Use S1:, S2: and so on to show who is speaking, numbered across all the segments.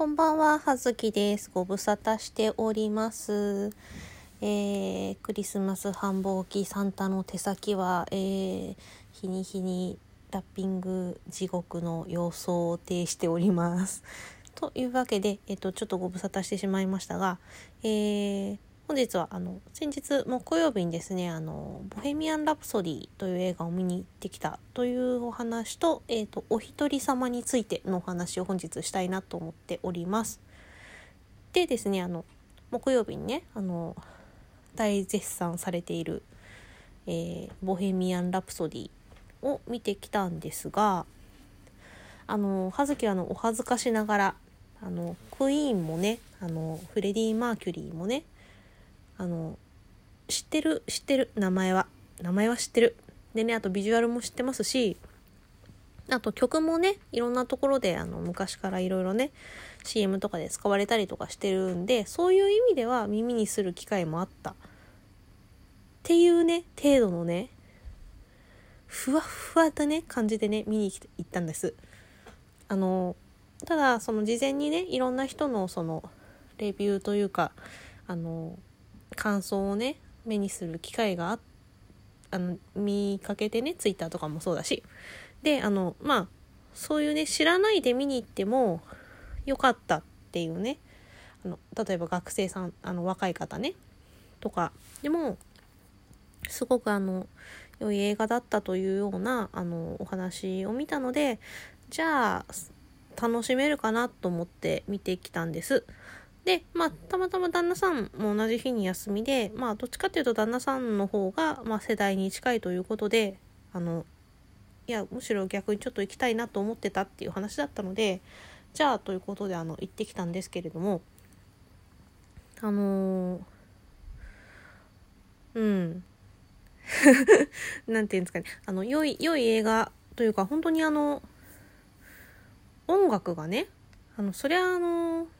S1: こんばんは、はずきです。ご無沙汰しております。えー、クリスマス繁忙期サンタの手先は、えー、日に日にラッピング地獄の様相を呈しております。というわけで、えっ、と、ちょっとご無沙汰してしまいましたが、えー、本日はあの先日木曜日にですね「あのボヘミアン・ラプソディ」という映画を見に行ってきたというお話と,、えーと、お一人様についてのお話を本日したいなと思っております。でですねあの木曜日にねあの大絶賛されている、えー、ボヘミアン・ラプソディ」を見てきたんですがあの葉月はのお恥ずかしながらあのクイーンもねあのフレディ・マーキュリーもねあの知ってる知ってる名前は。名前は知ってる。でねあとビジュアルも知ってますしあと曲もねいろんなところであの昔からいろいろね CM とかで使われたりとかしてるんでそういう意味では耳にする機会もあった。っていうね程度のねふわふわなね感じでね見に行ったんです。あのただその事前にねいろんな人のそのレビューというかあの感想をね目にする機会がああの見かけてねツイッターとかもそうだし。であのまあそういうね知らないで見に行ってもよかったっていうね。あの例えば学生さんあの若い方ね。とかでもすごくあの良い映画だったというようなあのお話を見たのでじゃあ楽しめるかなと思って見てきたんです。で、まあ、たまたま旦那さんも同じ日に休みで、まあ、どっちかっていうと旦那さんの方が、まあ、世代に近いということで、あの、いや、むしろ逆にちょっと行きたいなと思ってたっていう話だったので、じゃあ、ということで、あの、行ってきたんですけれども、あのー、うん。なんていうんですかね。あの、良い、良い映画というか、本当にあの、音楽がね、あの、そりゃあのー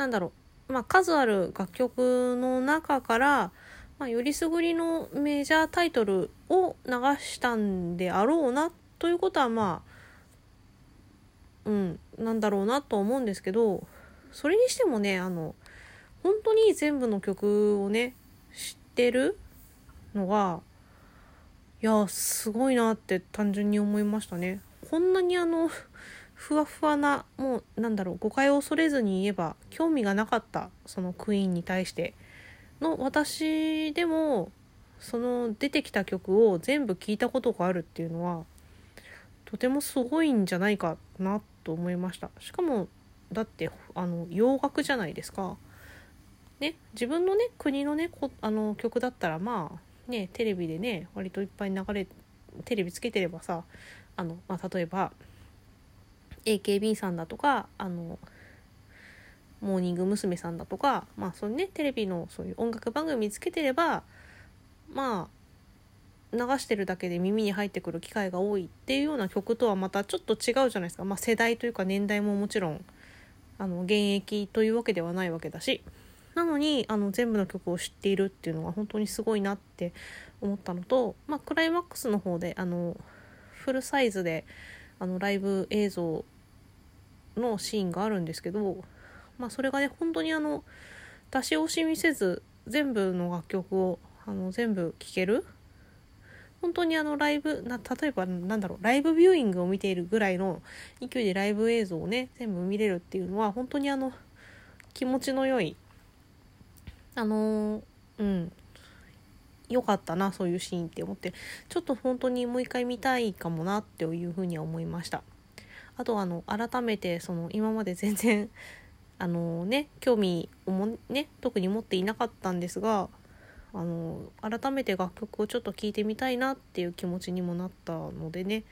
S1: なんだろう、まあ、数ある楽曲の中から、まあ、よりすぐりのメジャータイトルを流したんであろうなということはまあうんなんだろうなと思うんですけどそれにしてもねあの本当に全部の曲をね知ってるのがいやすごいなって単純に思いましたね。こんなにあのふわふわなもうなんだろう誤解を恐れずに言えば興味がなかったそのクイーンに対しての私でもその出てきた曲を全部聴いたことがあるっていうのはとてもすごいんじゃないかなと思いました。しかもだってあの洋楽じゃないですか。ね自分のね国のねあの曲だったらまあねテレビでね割といっぱい流れテレビつけてればさあの、まあ、例えば AKB さんだとかあのモーニング娘。さんだとかまあそうねテレビのそういう音楽番組つけてればまあ流してるだけで耳に入ってくる機会が多いっていうような曲とはまたちょっと違うじゃないですか、まあ、世代というか年代ももちろんあの現役というわけではないわけだしなのにあの全部の曲を知っているっていうのが本当にすごいなって思ったのと、まあ、クライマックスの方であのフルサイズであのライブ映像のシーンがあるんですけど、まあ、それがね本当にあの出し惜しみせず全部の楽曲をあの全部聴ける。本当にあのライブな例えばなんだろうライブビューイングを見ているぐらいの勢いでライブ映像をね全部見れるっていうのは本当にあの気持ちの良いあのうん良かったなそういうシーンって思ってちょっと本当にもう一回見たいかもなっていうふうには思いました。あとあの改めてその今まで全然 あのね興味をもね特に持っていなかったんですがあの改めて楽曲をちょっと聴いてみたいなっていう気持ちにもなったのでね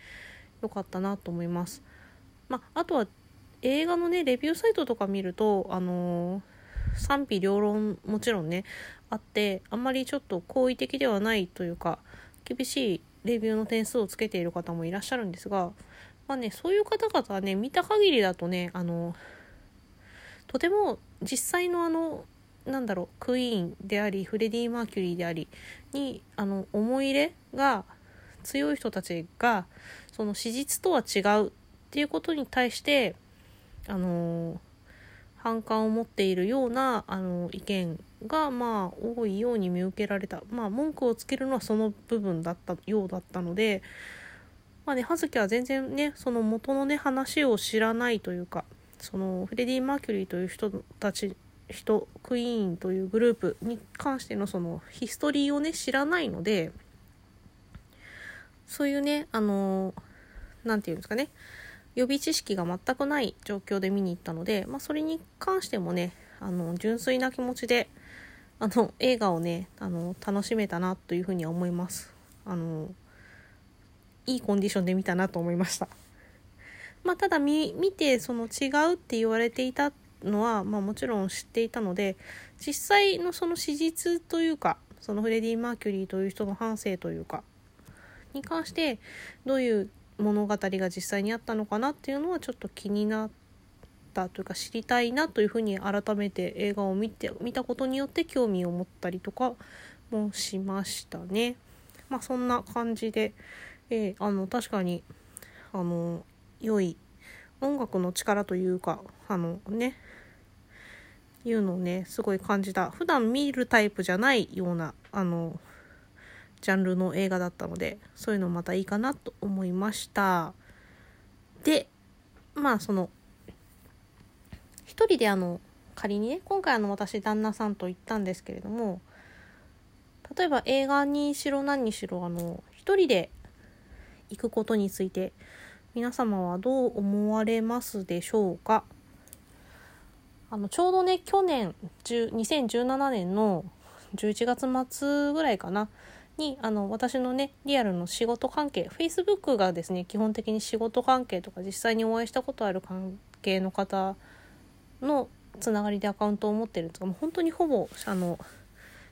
S1: 良かったなと思います。まあとは映画のねレビューサイトとか見るとあの賛否両論もちろんねあってあんまりちょっと好意的ではないというか厳しいレビューの点数をつけている方もいらっしゃるんですがまあねそういう方々はね見た限りだとねあのとても実際のあのなんだろうクイーンでありフレディ・マーキュリーでありにあの思い入れが強い人たちがその史実とは違うっていうことに対してあの反感を持っているようなあの意見がまあ多いように見受けられた。まあ文句をつけるのはその部分だったようだったのでまあね葉月は全然ねその元のね話を知らないというかそのフレディ・マーキュリーという人たち人クイーンというグループに関してのそのヒストリーをね知らないのでそういうねあの何て言うんですかね予備知識が全くない状況で見に行ったので、まあ、それに関してもねあの純粋な気持ちであの映画をねあの楽しめたなというふうには思います。あのいいコンディションで見たなと思いました。まあ、ただ見てその違うって言われていたのは、まあ、もちろん知っていたので実際のその史実というかそのフレディ・マーキュリーという人の反省というかに関してどういう物語が実際にあったのかなっていうのはちょっと気になってったというか知りたいなというふうに改めて映画を見て見たことによって興味を持ったりとかもしましたね。まあそんな感じで、えー、あの確かにあの良い音楽の力というかあのねいうのをねすごい感じた普段見るタイプじゃないようなあのジャンルの映画だったのでそういうのまたいいかなと思いましたでまあその一人であの仮にね今回あの私旦那さんと行ったんですけれども例えば映画にしろ何にしろあの一人で行くことについて皆様はどう思われますでしょうか？あのちょうどね去年2017年の11月末ぐらいかなにあの私のねリアルの仕事関係 Facebook がですね基本的に仕事関係とか実際にお会いしたことある関係の方のつながりでアカウントを持ってるんですがも本当にほぼあの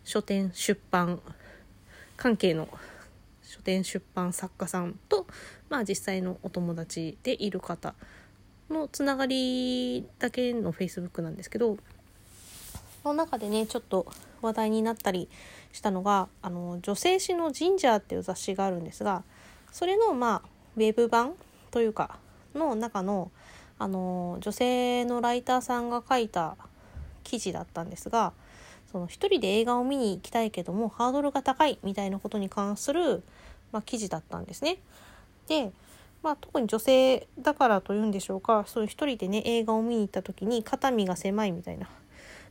S1: 書店出版関係の書店出版作家さんと、まあ、実際のお友達でいる方のつながりだけの Facebook なんですけどその中でねちょっと話題になったりしたのがあの女性誌の「ジンジャー」っていう雑誌があるんですがそれのまあウェブ版というかの中のあの女性のライターさんが書いた記事だったんですがその一人で映画を見に行きたいけどもハードルが高いみたいなことに関する、まあ、記事だったんですね。で、まあ、特に女性だからというんでしょうかそういう一人でね映画を見に行った時に肩身が狭いみたいな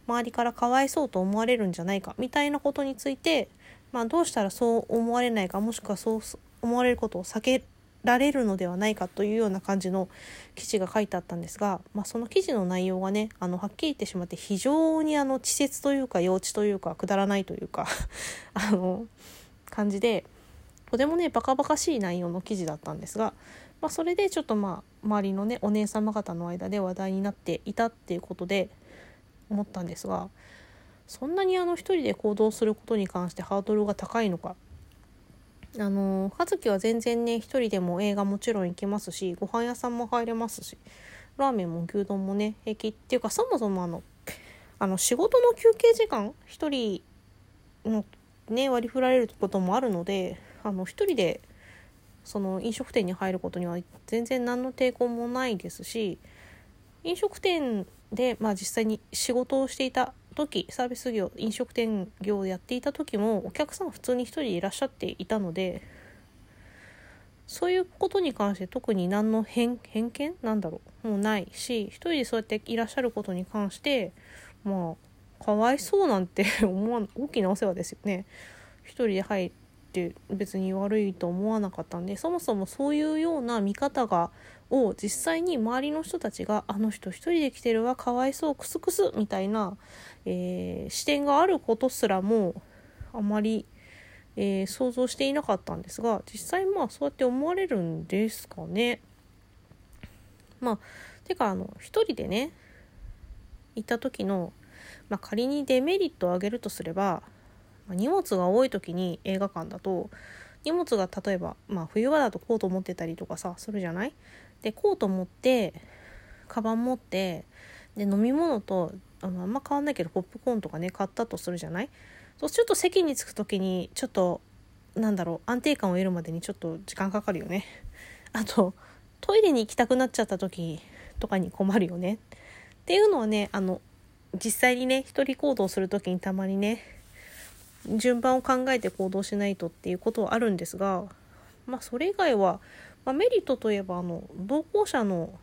S1: 周りからかわいそうと思われるんじゃないかみたいなことについて、まあ、どうしたらそう思われないかもしくはそう思われることを避けられるのではないかというような感じの記事が書いてあったんですが、まあ、その記事の内容がねあのはっきり言ってしまって非常にあの稚拙というか幼稚というかくだらないというか あの感じでとてもねバカバカしい内容の記事だったんですが、まあ、それでちょっとまあ周りのねお姉様方の間で話題になっていたっていうことで思ったんですがそんなにあの一人で行動することに関してハードルが高いのかあの葉月は全然ね一人でも映画もちろん行けますしご飯屋さんも入れますしラーメンも牛丼もね平気っていうかそもそもあのあの仕事の休憩時間一人のね割り振られることもあるのであの一人でその飲食店に入ることには全然何の抵抗もないですし飲食店で、まあ、実際に仕事をしていた時サービス業飲食店業をやっていた時もお客さん普通に1人いらっしゃっていたのでそういうことに関して特に何の偏見？なんだろう？もうないし1人でそうやっていらっしゃることに関してまあかわいそうなんて 思わ大きなお世話ですよね。1人で入って別に悪いと思わなかったんでそもそもそういうような見方がを実際に周りの人たちが「あの人一人で来てるわかわいそうクスクス」みたいな、えー、視点があることすらもあまり、えー、想像していなかったんですが実際まあそうやって思われるんですかね。まあてかあの一人でね行った時の、まあ、仮にデメリットを挙げるとすれば、ま、荷物が多い時に映画館だと荷物が例えば、まあ、冬場だとコート持ってたりとかさするじゃない？でコート持ってカバン持ってで飲み物とあのあんま変わんないけどポップコーンとかね買ったとするじゃない？そうちょっと席に着く時にちょっとなんだろう安定感を得るまでにちょっと時間かかるよね。あとトイレに行きたくなっちゃった時とかに困るよね。っていうのはねあの実際にね一人行動する時にたまにね順番を考えて行動しないとっていうことはあるんですがまあそれ以外は、まあ、メリットといえばあの同行者の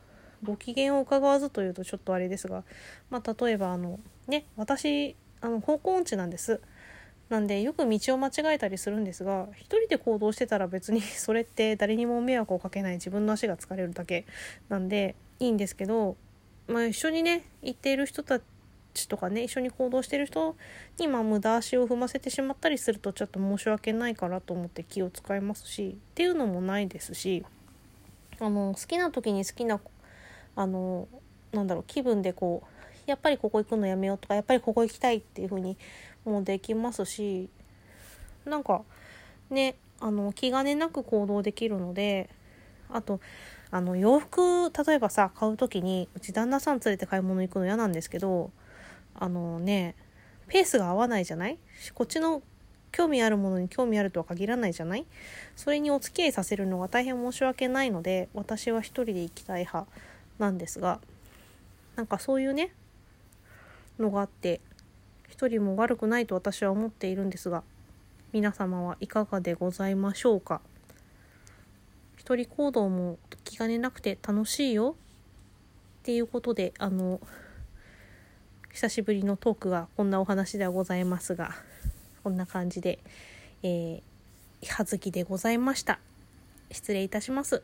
S1: ご機嫌を伺わずというとちょっとあれですが、まあ、例えばあのね私あの方向音痴なんです。なんでよく道を間違えたりするんですが一人で行動してたら別に それって誰にも迷惑をかけない自分の足が疲れるだけなんでいいんですけど、まあ、一緒にね行っている人たちとかね一緒に行動してる人にまあ無駄足を踏ませてしまったりするとちょっと申し訳ないからと思って気を使いますしっていうのもないですしあの好きな時に好きなあのなんだろう気分でこうやっぱりここ行くのやめようとかやっぱりここ行きたいっていう風にもうできますしなんかねあの気兼ねなく行動できるのであとあの洋服例えばさ買う時にうち旦那さん連れて買い物行くの嫌なんですけどあのねペースが合わないじゃない？こっちの興味あるものに興味あるとは限らないじゃない？それにお付き合いさせるのが大変申し訳ないので私は一人で行きたい派なんですがなんかそういうねのがあって一人も悪くないと私は思っているんですが皆様はいかがでございましょうか？一人行動も気兼ねなくて楽しいよっていうことであの久しぶりのトークはこんなお話ではございますがこんな感じで、えー、はずきでございました。失礼いたします。